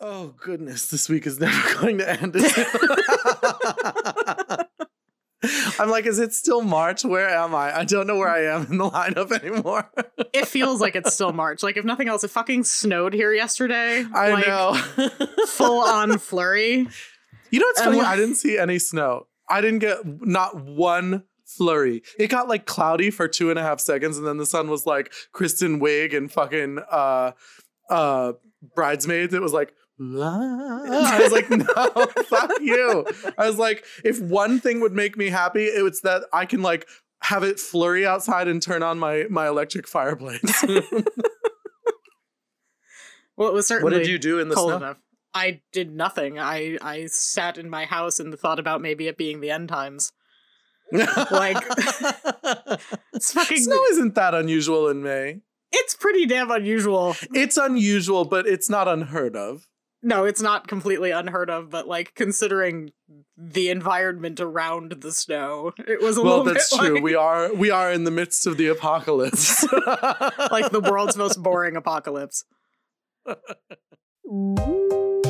Oh goodness, this week is never going to end. I'm like, is it still March? Where am I? I don't know where I am in the lineup anymore. It feels like it's still March. Like if nothing else, it fucking snowed here yesterday. I like, know. full on flurry. You know what's funny? I didn't see any snow. I didn't get not one flurry. It got like cloudy for two and a half seconds, and then the sun was like Kristen Wiig and fucking uh uh bridesmaids. It was like I was like, no, fuck you. I was like, if one thing would make me happy, it was that I can like have it flurry outside and turn on my my electric fireplace. Well, it was certainly what did you do in the cold snow? enough. I did nothing. I I sat in my house and thought about maybe it being the end times. Like- It's fucking. snow isn't that unusual in May. It's pretty damn unusual. It's unusual, but it's not unheard of. No, it's not completely unheard of, but like considering the environment around the snow, it was a Well, little Well, that's true. like, We are we are in the midst of the apocalypse. like the world's most boring apocalypse.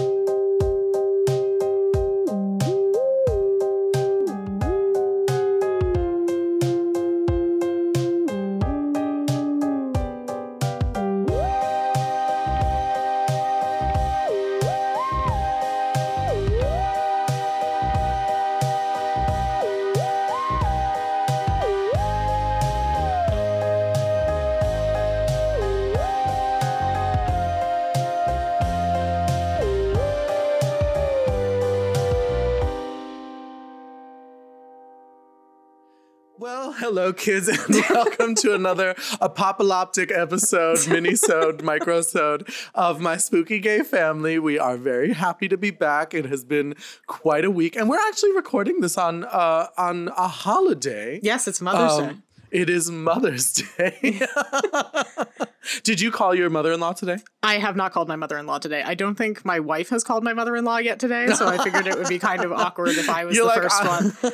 Well, hello, kids, and welcome to another apocalyptic episode, minisode, microsode of my spooky gay family. We are very happy to be back. It has been quite a week, and we're actually recording this on uh, on a holiday. Yes, it's Mother's Day. Um, It is Mother's Day. Did you call your mother-in-law today? I have not called my mother-in-law today. I don't think my wife has called my mother-in-law yet today, so I figured it would be kind of awkward if I was the first "I- one.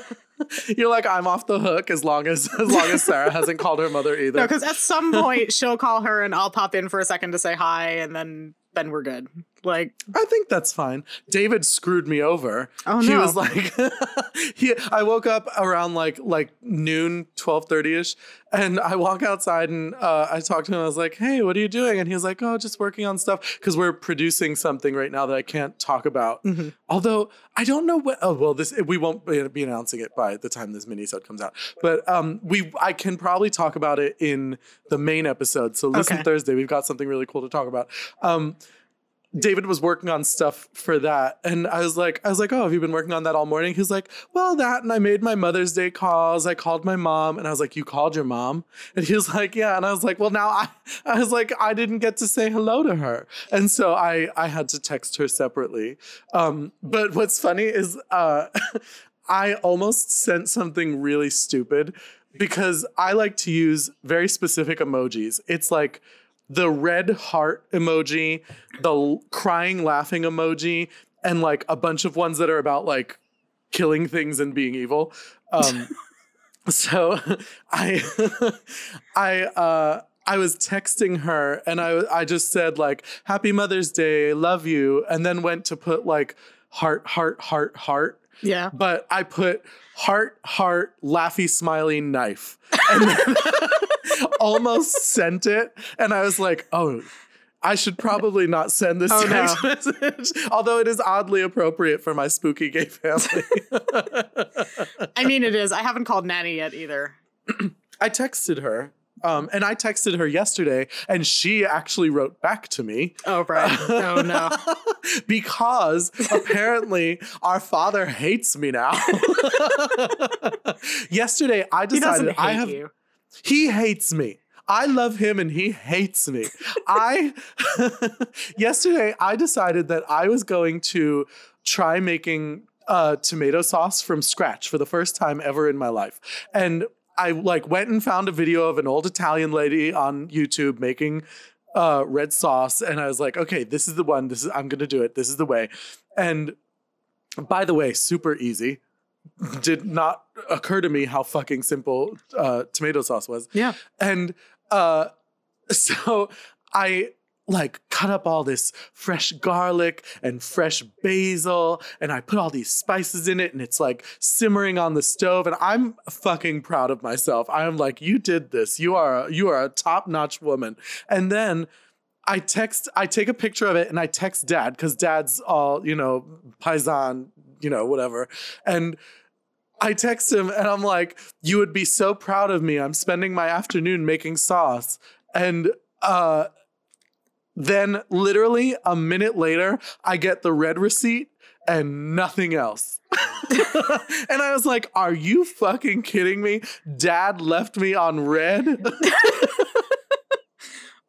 You're like I'm off the hook as long as as long as Sarah hasn't called her mother either. No, because at some point she'll call her and I'll pop in for a second to say hi, and then then we're good. Like, I think that's fine. David screwed me over. Oh, He no. was like he I woke up around like like noon, 12:30ish, and I walk outside and uh, I talked to him. I was like, "Hey, what are you doing?" And he was like, "Oh, just working on stuff cuz we're producing something right now that I can't talk about." Mhm. Although I don't know what oh well this we won't be be announcing it by the time this minisode comes out. But um we I can probably talk about it in the main episode. So listen Okay. Thursday, we've got something really cool to talk about. Um David was working on stuff for that. And I was like, I was like, oh, have you been working on that all morning? He's like, well, that. And I made my Mother's Day calls. I called my mom. And I was like, you called your mom? And he was like, yeah. And I was like, well, now I, I was like, I didn't get to say hello to her. And so I, I had to text her separately. Um, but what's funny is, uh, I almost sent something really stupid because I like to use very specific emojis. It's like, the red heart emoji, the crying laughing emoji, and like a bunch of ones that are about like killing things and being evil. Um, so I I uh I was texting her and I I just said like happy Mother's Day, love you, and then went to put like heart heart heart heart yeah. but I put heart, heart, laughy, smiley, knife, almost sent it. And I was like, oh, I should probably not send this Oh, text message, although it is oddly appropriate for my spooky gay family. I mean, it is. I haven't called Nanny yet either. I texted her. Um, and I texted her yesterday, and she actually wrote back to me. Oh, right. Oh, no. because apparently our father hates me now. Yesterday, I decided I have you. he hates me. I love him and he hates me. I yesterday I decided that I was going to try making uh, tomato sauce from scratch for the first time ever in my life. And I like went and found a video of an old Italian lady on YouTube making uh, red sauce, and I was like, okay, this is the one. This is I'm gonna do it. This is the way. And by the way, super easy. Did not occur to me how fucking simple uh, tomato sauce was Yeah. and uh so i like cut up all this fresh garlic and fresh basil and I put all these spices in it and it's like simmering on the stove and I'm fucking proud of myself. I'm like you did this. You are you are a top-notch woman. And then I text I take a picture of it and I text dad cuz dad's all, you know, paisan, you know, whatever. And I text him and I'm like, you would be so proud of me. I'm spending my afternoon making sauce. And uh then, literally a minute later, I get the red receipt and nothing else. and I was like, Are you fucking kidding me? Dad left me on red.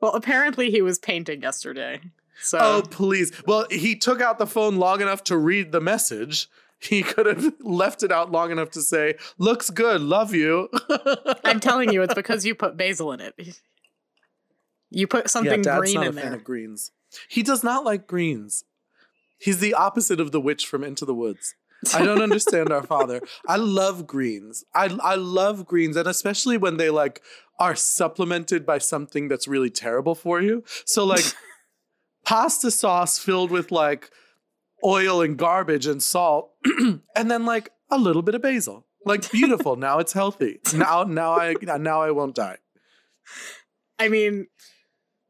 well, apparently he was painting yesterday. So Oh, please. Well, he took out the phone long enough to read the message. He could have left it out long enough to say, Looks good, love you. I'm telling you, it's because you put basil in it. You put something yeah, Dad's green not in a fan there. of greens. He does not like greens. He's the opposite of the witch from Into the Woods. I don't understand our father. I love greens. I I love greens, and especially when they like are supplemented by something that's really terrible for you. So like pasta sauce filled with like oil and garbage and salt, and then like a little bit of basil. Like beautiful. now it's healthy. Now now I now I won't die. I mean,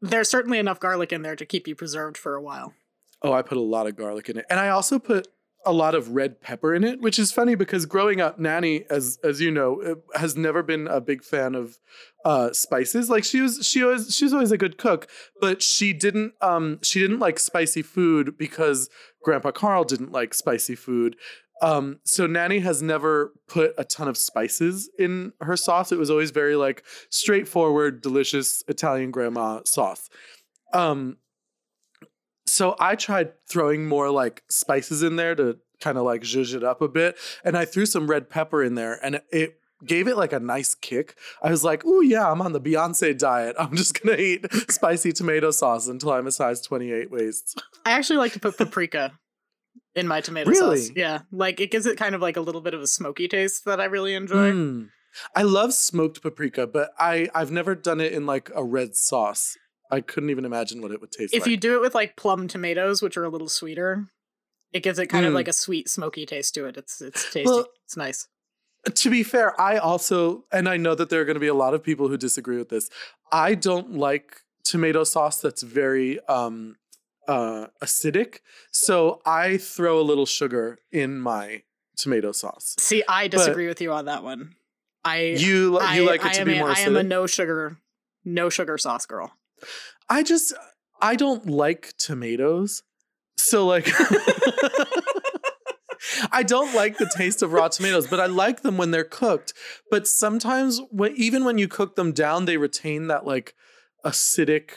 there's certainly enough garlic in there to keep you preserved for a while. Oh, I put a lot of garlic in it. And I also put a lot of red pepper in it, which is funny because growing up, Nanny, as as you know, uh, has never been a big fan of uh, spices. Like she was, she was, she was always a good cook, but she didn't, um, she didn't like spicy food because Grandpa Carl didn't like spicy food. Um, so Nanny has never put a ton of spices in her sauce. It was always very like straightforward, delicious Italian grandma sauce. Um, so I tried throwing more like spices in there to kind of like zhuzh it up a bit. And I threw some red pepper in there and it gave it like a nice kick. I was like, oh yeah, I'm on the Beyonce diet. I'm just gonna eat spicy tomato sauce until I'm a size 28 waist. I actually like to put paprika in my tomato Really? sauce. Yeah. Like it gives it kind of like a little bit of a smoky taste that I really enjoy. Mm. I love smoked paprika, but I I've never done it in like a red sauce. I couldn't even imagine what it would taste If like. If you do it with like plum tomatoes, which are a little sweeter, it gives it kind of Mm. like a sweet, smoky taste to it. It's it's tasty. Well, it's nice. to be fair, I also, and I know that there are going to be a lot of people who disagree with this. I don't like tomato sauce that's very um, uh, acidic, so I throw a little sugar in my tomato sauce. See, I disagree with you on that one. I You you I, like it I to be a, more I am a no sugar, no sugar sauce girl. I just I don't like tomatoes, so like. I don't like the taste of raw tomatoes, but I like them when they're cooked. But sometimes, when, even when you cook them down, they retain that like acidic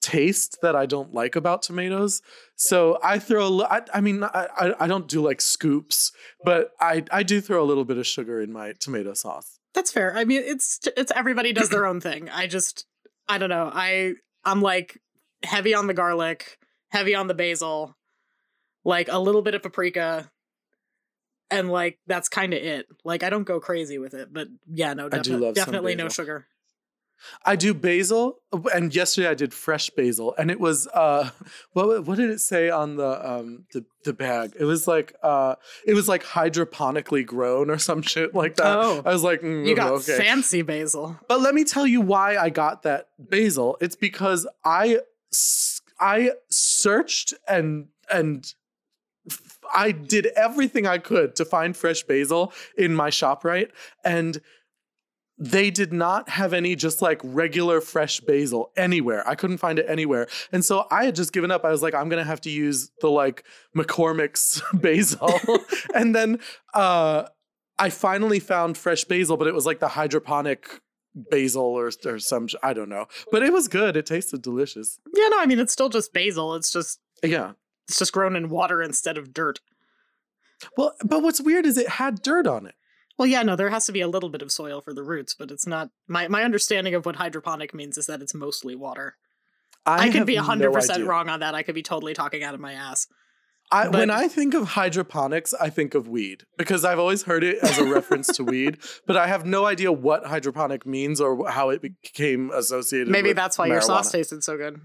taste that I don't like about tomatoes. So I throw a I, I mean, I, I, I don't do like scoops, but I, I do throw a little bit of sugar in my tomato sauce. That's fair. I mean, it's it's everybody does their own thing. I just I don't know. I I'm like heavy on the garlic, heavy on the basil, like a little bit of paprika, and like that's kind of it. Like I don't go crazy with it, but yeah, no, I do defi- definitely no sugar. I do basil, and yesterday I did fresh basil, and it was uh, what what did it say on the um the the bag? It was like uh, it was like hydroponically grown or some shit like that. Oh. I was like, mm, You got okay. fancy basil. But let me tell you why I got that basil. It's because I I searched and and I did everything I could to find fresh basil in my shop right and they did not have any just like regular fresh basil anywhere. I couldn't find it anywhere. And so I had just given up. I was like, I'm going to have to use the like McCormick's basil. and then uh, I finally found fresh basil, but it was like the hydroponic basil or, or some, I don't know. But it was good. It tasted delicious. Yeah, no, I mean it's still just basil. It's just Yeah. it's just grown in water instead of dirt. Well, but what's weird is it had dirt on it. Well, yeah, no, there has to be a little bit of soil for the roots, but it's not. My my understanding of what hydroponic means is that it's mostly water. I, could be no hundred percent idea. wrong on that. I could be totally talking out of my ass. I, when I think of hydroponics, I think of weed because I've always heard it as a reference to weed, but I have no idea what hydroponic means or how it became associated. Maybe that's why your sauce tasted so good.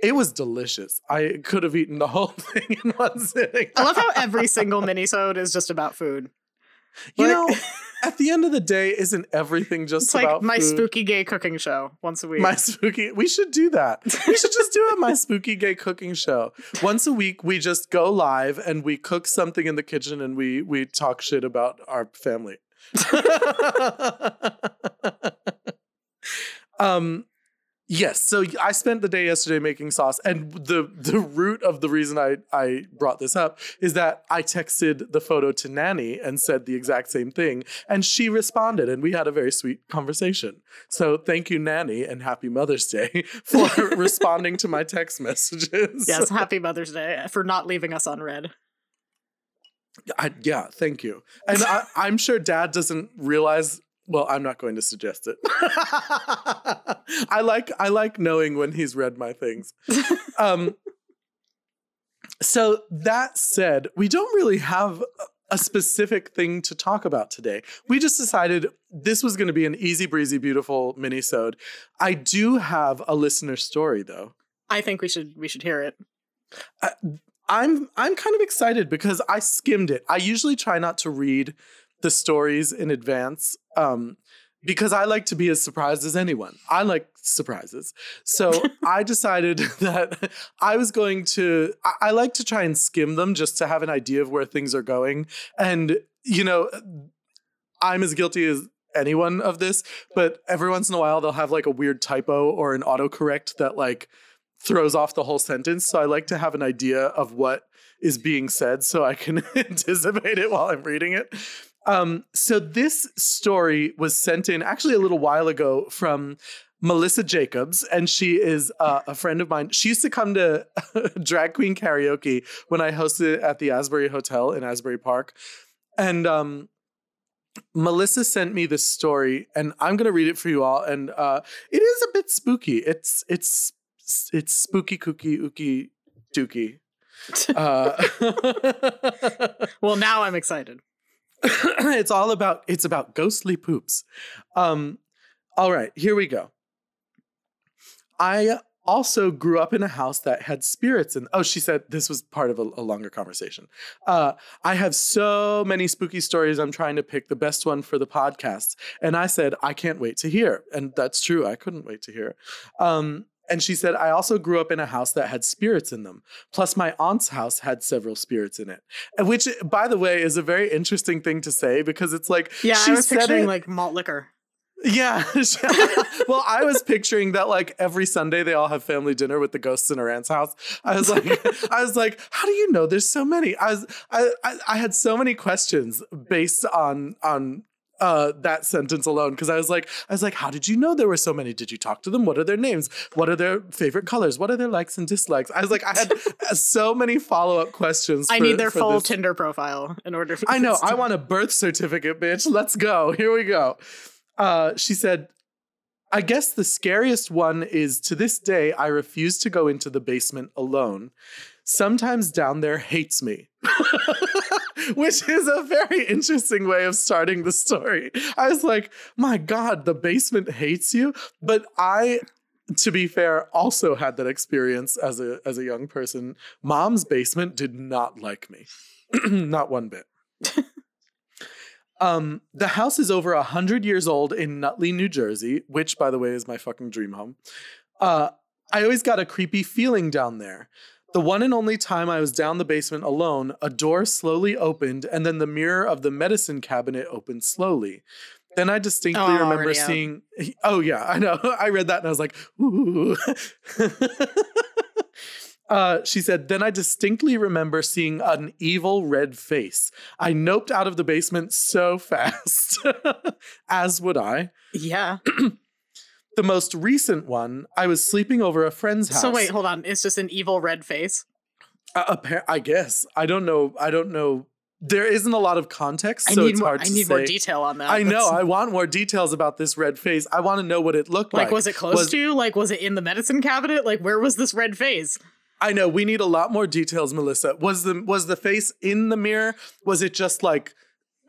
It was delicious. I could have eaten the whole thing in one sitting. I love how every single minisode is just about food. You Like- know, at the end of the day, isn't everything just like about my food? spooky gay cooking show once a week. My spooky. We should do that. We should just do a my spooky gay cooking show once a week. We just go live and we cook something in the kitchen and we we talk shit about our family. um, yes. So I spent the day yesterday making sauce, and the the root of the reason I I brought this up is that I texted the photo to Nanny and said the exact same thing, and she responded, and we had a very sweet conversation. So thank you, Nanny, and happy Mother's Day for responding to my text messages. yes, happy Mother's Day uh, for not leaving us unread. I, yeah, thank you. And I, I'm sure Dad doesn't realize. Well, I'm not going to suggest it. I like I like knowing when he's read my things. Um, so that said, we don't really have a specific thing to talk about today. We just decided this was going to be an easy breezy, beautiful mini-sode. I do have a listener story though. I think we should we should hear it. I'm I'm kind of excited because I skimmed it. I usually try not to read the stories in advance um, because I like to be as surprised as anyone. I like surprises. So I decided that I was going to I, I like to try and skim them just to have an idea of where things are going. And you know, I'm as guilty as anyone of this, but every once in a while they'll have like a weird typo or an autocorrect that like throws off the whole sentence. So I like to have an idea of what is being said so I can anticipate it while I'm reading it. Um, so this story was sent in actually a little while ago from Melissa Jacobs, and she is uh, a friend of mine. She used to come to drag queen karaoke when I hosted it at the Asbury Hotel in Asbury Park. And um, Melissa sent me this story, and I'm gonna read it for you all. And uh, it is a bit spooky. It's it's it's spooky, kooky, ooky, dooky. Uh, Well, now I'm excited. it's all about it's about ghostly poops. Um, all right, here we go. I also grew up in a house that had spirits and oh she said this was part of a, a longer conversation uh, i have so many spooky stories i'm trying to pick the best one for the podcast and i said i can't wait to hear and that's true i couldn't wait to hear um, and she said i also grew up in a house that had spirits in them plus my aunt's house had several spirits in it which by the way is a very interesting thing to say because it's like Yeah, she I was said picturing it- like malt liquor. yeah. well, I was picturing that like every Sunday they all have family dinner with the ghosts in her aunt's house. I was like, I was like, how do you know there's so many? I was, I, I, I had so many questions based on on uh that sentence alone because I was like, I was like, how did you know there were so many? Did you talk to them? What are their names? What are their favorite colors? What are their likes and dislikes? I was like, I had so many follow up questions. I for- need their for full this. Tinder profile in order for I know. to- I want a birth certificate, bitch. Let's go. Here we go. Uh, she said, I guess the scariest one is to this day, I refuse to go into the basement alone. Sometimes down there hates me. Which is a very interesting way of starting the story. I was like, my God, the basement hates you. But I, to be fair, also had that experience as a as a young person. Mom's basement did not like me. not one bit. Um, the house is over hundred years old in Nutley, New Jersey, which, by the way, is my fucking dream home. Uh, I always got a creepy feeling down there. The one and only time I was down the basement alone, a door slowly opened, and then the mirror of the medicine cabinet opened slowly. Then I distinctly Oh, remember out. seeing. Oh yeah, I know. I read that and I was like, ooh. Uh, she said, then I distinctly remember seeing an evil red face. I noped out of the basement so fast, as would I. Yeah. The most recent one, I was sleeping over a friend's house. So wait, hold on. It's just an evil red face. Uh, appar- I guess I don't know. I don't know. There isn't a lot of context, so it's more. hard to I need say. more detail on that. I know. I want more details about this red face. I want to know what it looked like. like, was it close was- to you? Like, was it in the medicine cabinet? Like, where was this red face? I know we need a lot more details, Melissa. Was the was the face in the mirror? Was it just like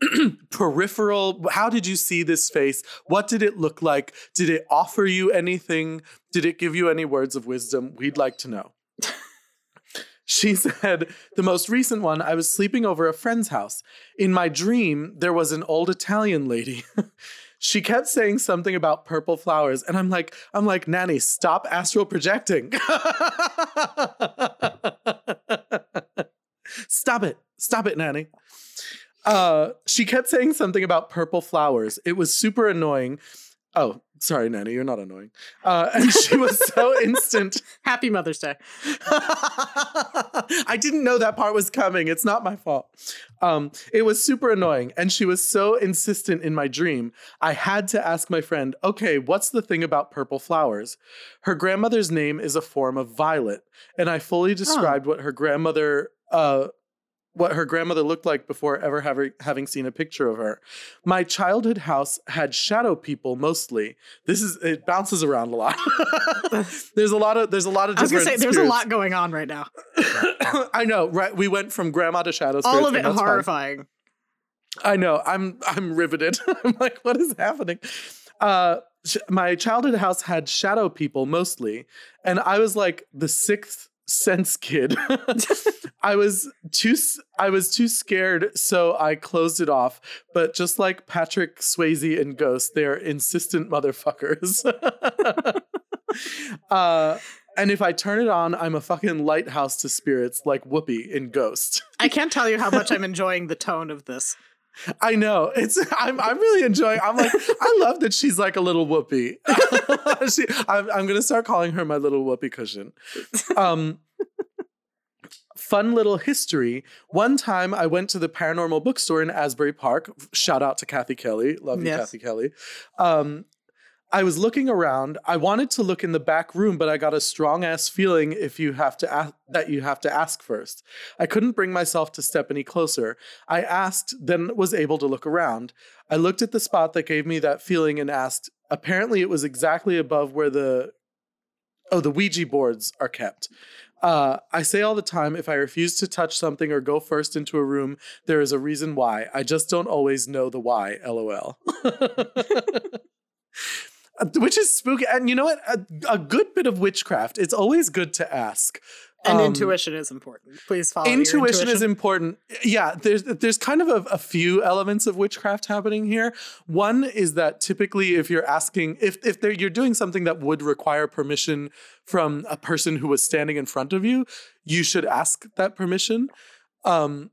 peripheral how did you see this face? What did it look like? Did it offer you anything? Did it give you any words of wisdom? We'd like to know. She said the most recent one i was sleeping over a friend's house. In my dream there was an old italian lady. She kept saying something about purple flowers and i'm like i'm like nanny stop astral projecting. Stop it. Stop it nanny uh, she kept saying something about purple flowers. It was super annoying. Oh, sorry, Nanny, you're not annoying. Uh, and she was so instant. Happy Mother's Day. I didn't know that part was coming. It's not my fault. Um, it was super annoying. And she was so insistent in my dream. I had to ask my friend, okay, what's the thing about purple flowers? Her grandmother's name is a form of violet. And I fully described oh. what her grandmother uh, what her grandmother looked like before ever having having seen a picture of her. My childhood house had shadow people mostly. This is it bounces around a lot. there's a lot of there's a lot of I was gonna say there's a lot going on right now. I know, right? We went from grandma to shadow All of it horrifying. Fine. I know. I'm I'm riveted. I'm like, what is happening? Uh my childhood house had shadow people mostly, and I was like the sixth sense kid. I was too I was too scared, so I closed it off. But just like Patrick Swayze and Ghost, they're insistent motherfuckers. uh, and if I turn it on, I'm a fucking lighthouse to spirits like Whoopi in Ghost. I can't tell you how much I'm enjoying the tone of this. I know it's. I'm. I'm really enjoying. I'm like. I love that she's like a little whoopee. she, I'm. I'm gonna start calling her my little whoopee cushion. Um. fun little history. One time I went to the paranormal bookstore in Asbury Park. Shout out to Kathy Kelly. Love you, yes. Kathy Kelly. Um, I was looking around. I wanted to look in the back room, but I got a strong ass feeling if you have to ask, that you have to ask first. I couldn't bring myself to step any closer. I asked, then was able to look around. I looked at the spot that gave me that feeling and asked. Apparently, it was exactly above where the oh the Ouija boards are kept. Uh, I say all the time if I refuse to touch something or go first into a room, there is a reason why. I just don't always know the why. LOL. Which is spooky. And you know what? A, a, good bit of witchcraft. It's always good to ask. And um, intuition is important. Please follow. Intuition, intuition, is important. Yeah, there's there's kind of a, a, few elements of witchcraft happening here. One is that typically, if you're asking, if if you're doing something that would require permission from a person who was standing in front of you, you should ask that permission. Um,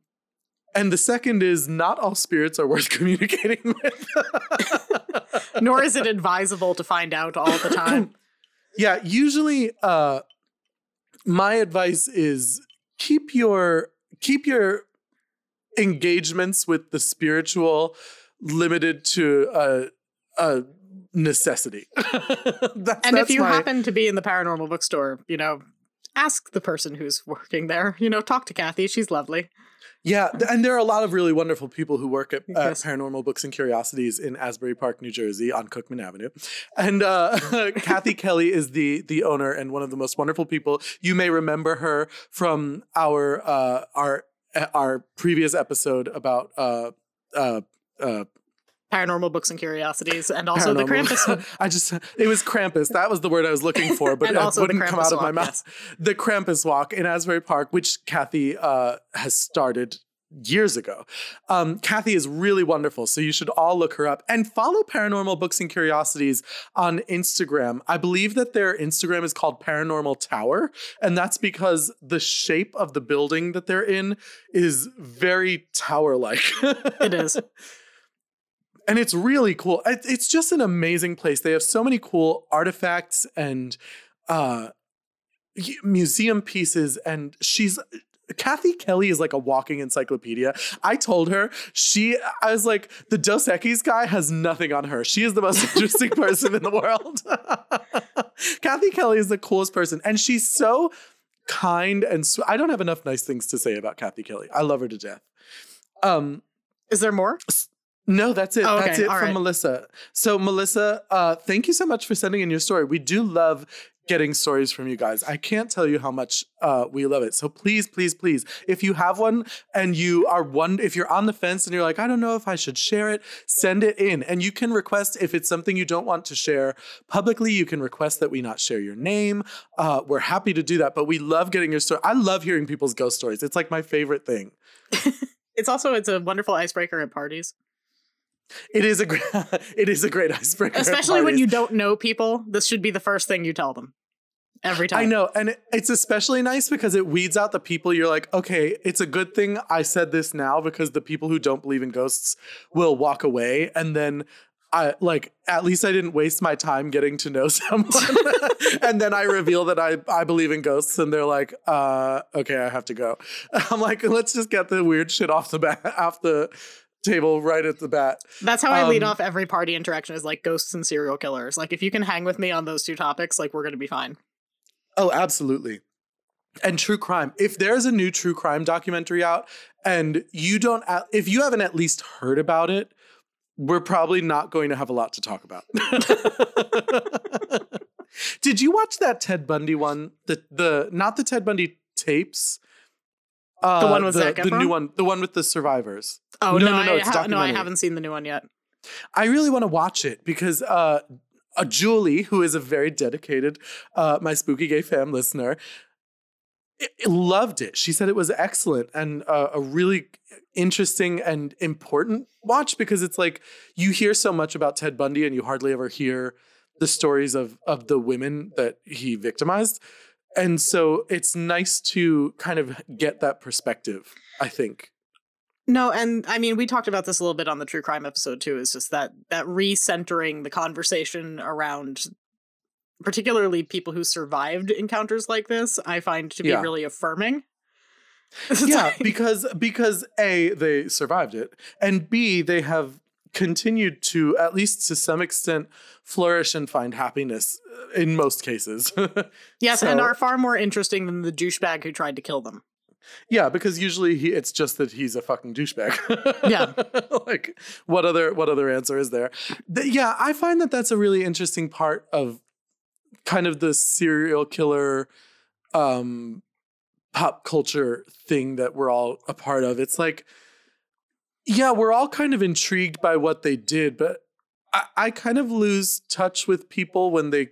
and the second is not all spirits are worth communicating with. Nor is it advisable to find out all the time. yeah, usually uh, my advice is keep your keep your engagements with the spiritual limited to a, a necessity. that's, and if you my... happen to be in the paranormal bookstore, you know, ask the person who's working there. You know, talk to Kathy. She's lovely. Yeah, and there are a lot of really wonderful people who work at uh, Paranormal Books and Curiosities in Asbury Park, New Jersey, on Cookman Avenue. And uh, Kathy Kelly is the the owner and one of the most wonderful people. You may remember her from our uh, our our previous episode about uh, uh, uh, paranormal books and curiosities and also paranormal. the krampus. I just it was krampus. That was the word i was looking for but it wouldn't come out walk, of my mouth. yes. the krampus walk in asbury park which kathy uh, has started years ago. Um, kathy is really wonderful so you should all look her up. And follow paranormal books and curiosities on instagram. I believe that their instagram is called paranormal tower and that's because the shape of the building that they're in is very tower like it is and it's really cool. It's just an amazing place. They have so many cool artifacts and uh, museum pieces, and she's Kathy Kelly is like a walking encyclopedia. I told her she, I was like, the Dos Equis guy has nothing on her. She is the most interesting person in the world. Kathy Kelly is the coolest person, and she's so kind and sw- I don't have enough nice things to say about Kathy Kelly. I love her to death. Um, is there more? No, that's it. Oh, okay. That's it All from right. Melissa. So, Melissa, uh, thank you so much for sending in your story. We do love getting stories from you guys. I can't tell you how much uh, we love it. So please, please, please, if you have one and you are one, if you're on the fence and you're like, I don't know if I should share it, send it in. And you can request if it's something you don't want to share publicly. You can request that we not share your name. Uh, we're happy to do that. But we love getting your story. I love hearing people's ghost stories. It's like my favorite thing. it's also it's a wonderful icebreaker at parties. It is a great, it is a great icebreaker. Especially when you don't know people, this should be the first thing you tell them every time. I know, and it's especially nice because it weeds out the people you're like, okay, it's a good thing I said this now because the people who don't believe in ghosts will walk away, and then I like at least I didn't waste my time getting to know someone, and then I reveal that I I believe in ghosts, and they're like, uh, okay, I have to go. I'm like, let's just get the weird shit off the bat, off the table right at the bat. That's how I um, lead off every party interaction is like ghosts and serial killers. Like if you can hang with me on those two topics, like we're gonna be fine. Oh, absolutely. And true crime. If there's a new true crime documentary out and you don't if you haven't at least heard about it, we're probably not going to have a lot to talk about. Did you watch that Ted Bundy one? The the not the Ted Bundy tapes, uh, the one with the, Zac the new one, the one with the survivors. Oh no, no, no, no, I, ha- no, I haven't seen the new one yet. I really want to watch it because uh, uh, Julie, who is a very dedicated uh, my spooky gay fam listener, it, it loved it. She said it was excellent and uh, a really interesting and important watch because it's like you hear so much about Ted Bundy and you hardly ever hear the stories of of the women that he victimized and so it's nice to kind of get that perspective i think no and i mean we talked about this a little bit on the true crime episode too is just that that recentering the conversation around particularly people who survived encounters like this i find to be yeah. really affirming yeah because because a they survived it and b they have continued to at least to some extent flourish and find happiness uh, in most cases. yes, so, and are far more interesting than the douchebag who tried to kill them. Yeah, because usually he, it's just that he's a fucking douchebag. yeah, like what other what other answer is there? The, yeah, I find that that's a really interesting part of kind of the serial killer um pop culture thing that we're all a part of. It's like yeah, we're all kind of intrigued by what they did, but I, I kind of lose touch with people when they,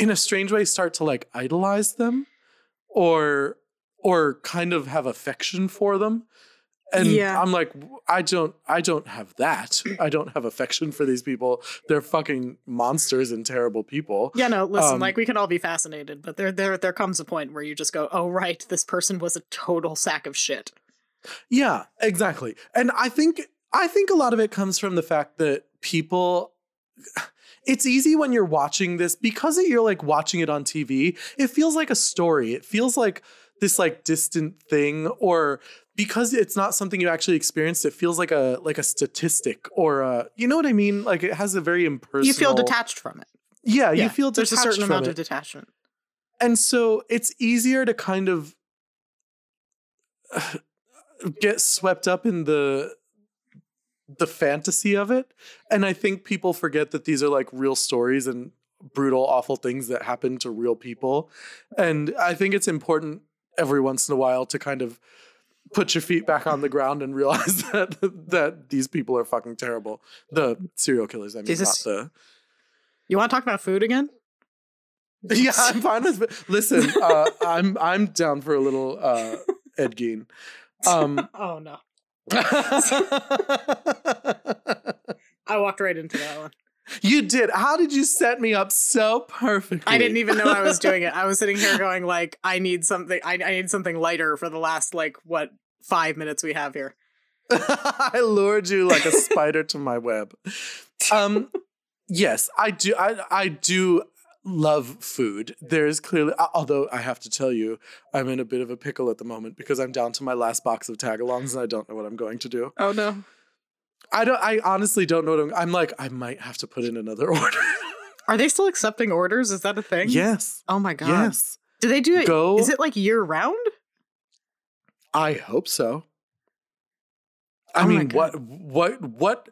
in a strange way, start to like idolize them or or kind of have affection for them. And yeah. i'm like i don't i don't have that. I don't have affection for these people. They're fucking monsters and terrible people. Yeah no listen um, like we can all be fascinated but there there there comes a point where you just go oh right this person was a total sack of shit yeah, exactly. And I think I think a lot of it comes from the fact that people it's easy when you're watching this because you're like watching it on TV. It feels like a story. It feels like this like distant thing or because it's not something you actually experienced it feels like a like a statistic or a you know what i mean like it has a very impersonal you feel detached from it yeah, yeah. you feel there's a certain amount it. of detachment and so it's easier to kind of get swept up in the the fantasy of it. And i think people forget that these are like real stories and brutal awful things that happen to real people. And i think it's important every once in a while to kind of put your feet back on the ground and realize that that these people are fucking terrible. The serial killers i mean Jesus. not the you want to talk about food again? Yeah i'm fine with listen uh, i'm i'm down for a little uh ed gein um, oh no. I walked right into that one. You did. How did you set me up so perfectly? I didn't even know I was doing it. I was sitting here going like, I need something. I, I need something lighter for the last like what five minutes we have here. I lured you like a spider to my web. Um, yes, I do. I I do love food. There's clearly, although I have to tell you, I'm in a bit of a pickle at the moment because I'm down to my last box of tagalongs and I don't know what I'm going to do. Oh no. I don't. I honestly don't know what I'm. I'm like. I might have to put in another order. Are they still accepting orders? Is that a thing? Yes. Oh my god. Yes. Do they do it? Go. Is it like year round? I hope so. I oh mean, what, what, what?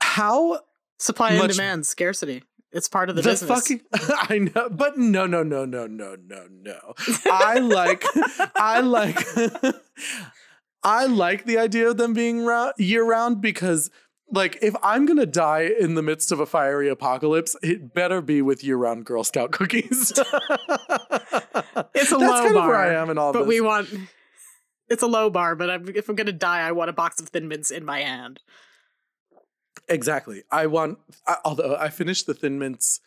How supply and demand scarcity? It's part of the, the business. fucking I know, but no, no, no, no, no, no, no. I like, I like, I like the idea of them being ra- year round because, like, if I'm gonna die in the midst of a fiery apocalypse, it better be with year round Girl Scout cookies. It's a That's low kind of bar. where I am in all but this. we want. It's a low bar, but I'm, if I'm gonna die, I want a box of Thin Mints in my hand. Exactly. I want, I, although I finished the Thin Mints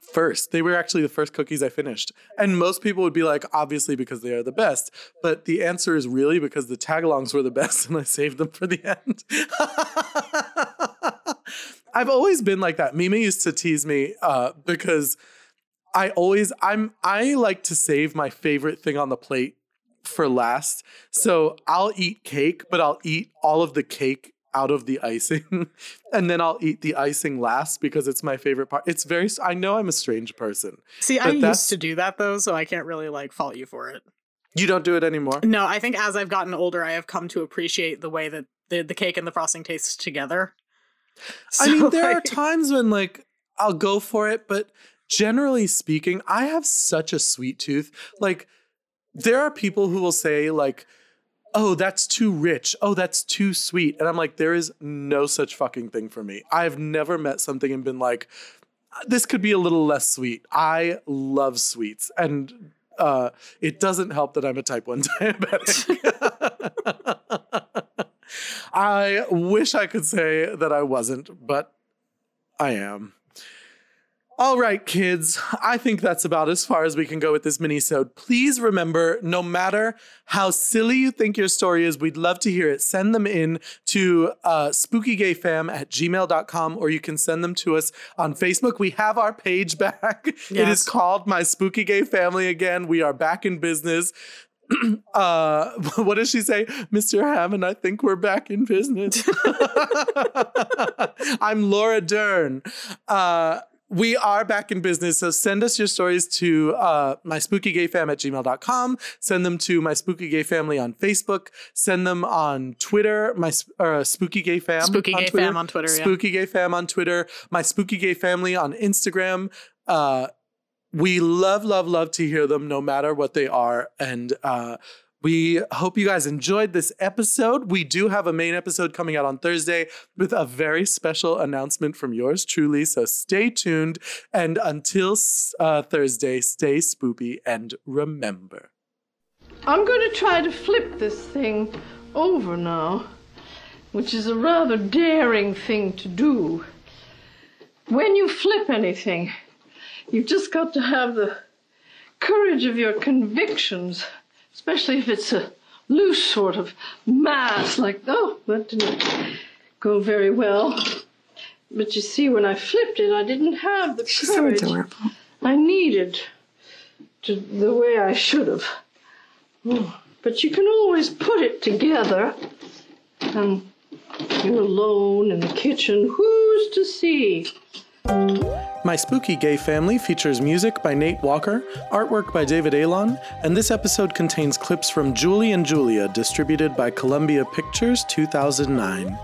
first. They were actually the first cookies I finished. And most people would be like, obviously, because they are the best. But the answer is really because the tagalongs were the best and I saved them for the end. I've always been like that. Mimi used to tease me uh, because I always, I'm, I like to save my favorite thing on the plate for last. So I'll eat cake, but I'll eat all of the cake out of the icing and then I'll eat the icing last because it's my favorite part. It's very I know I'm a strange person. See, I used to do that though, so I can't really like fault you for it. You don't do it anymore. No, I think as I've gotten older, I have come to appreciate the way that the, the cake and the frosting tastes together. I mean, So, there are times when like I'll go for it, but generally speaking, I have such a sweet tooth. Like there are people who will say like Oh, that's too rich. Oh, that's too sweet. And I'm like, there is no such fucking thing for me. I've never met something and been like, this could be a little less sweet. I love sweets. And uh, it doesn't help that I'm a type 1 diabetic. I wish I could say that I wasn't, but I am. All right, kids. I think that's about as far as we can go with this mini-sode. Please remember, no matter how silly you think your story is, we'd love to hear it. Send them in to uh, spookygayfam at gmail.com or you can send them to us on Facebook. We have our page back. It is called My Spooky Gay Family again. We are back in business. uh what does she say mr hammond i think we're back in business i'm laura dern uh we are back in business, so send us your stories to uh, my spookygayfam at gmail.com. Send them to my spooky gay family on Facebook. Send them on Twitter, my uh, spooky gay fam. Spooky on Gay Twitter. Fam on Twitter, yeah. Gay fam on Twitter. My spooky gay family on Instagram. Uh, we love, love, love to hear them no matter what they are. And uh, we hope you guys enjoyed this episode. We do have a main episode coming out on Thursday with a very special announcement from yours truly. So stay tuned. And until uh, Thursday, stay spoopy and remember. I'm going to try to flip this thing over now, which is a rather daring thing to do. When you flip anything, you've just got to have the courage of your convictions, especially if it's a loose sort of mass, like, oh, that didn't go very well. But you see, when I flipped it, I didn't have the She's so courage adorable. I needed to the way I should have. Oh, But you can always put it together. And you're alone in the kitchen. Who's to see? My Spooky Gay Family features music by Nate Walker, artwork by David Alon, and this episode contains clips from Julie and Julia, distributed by Columbia Pictures 2009.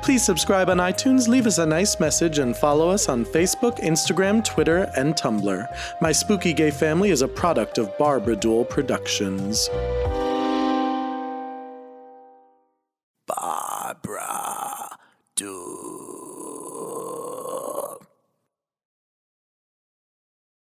Please subscribe on iTunes, leave us a nice message, and follow us on Facebook, Instagram, Twitter, and Tumblr. My Spooky Gay Family is a product of Barbara Duel Productions. Barbara.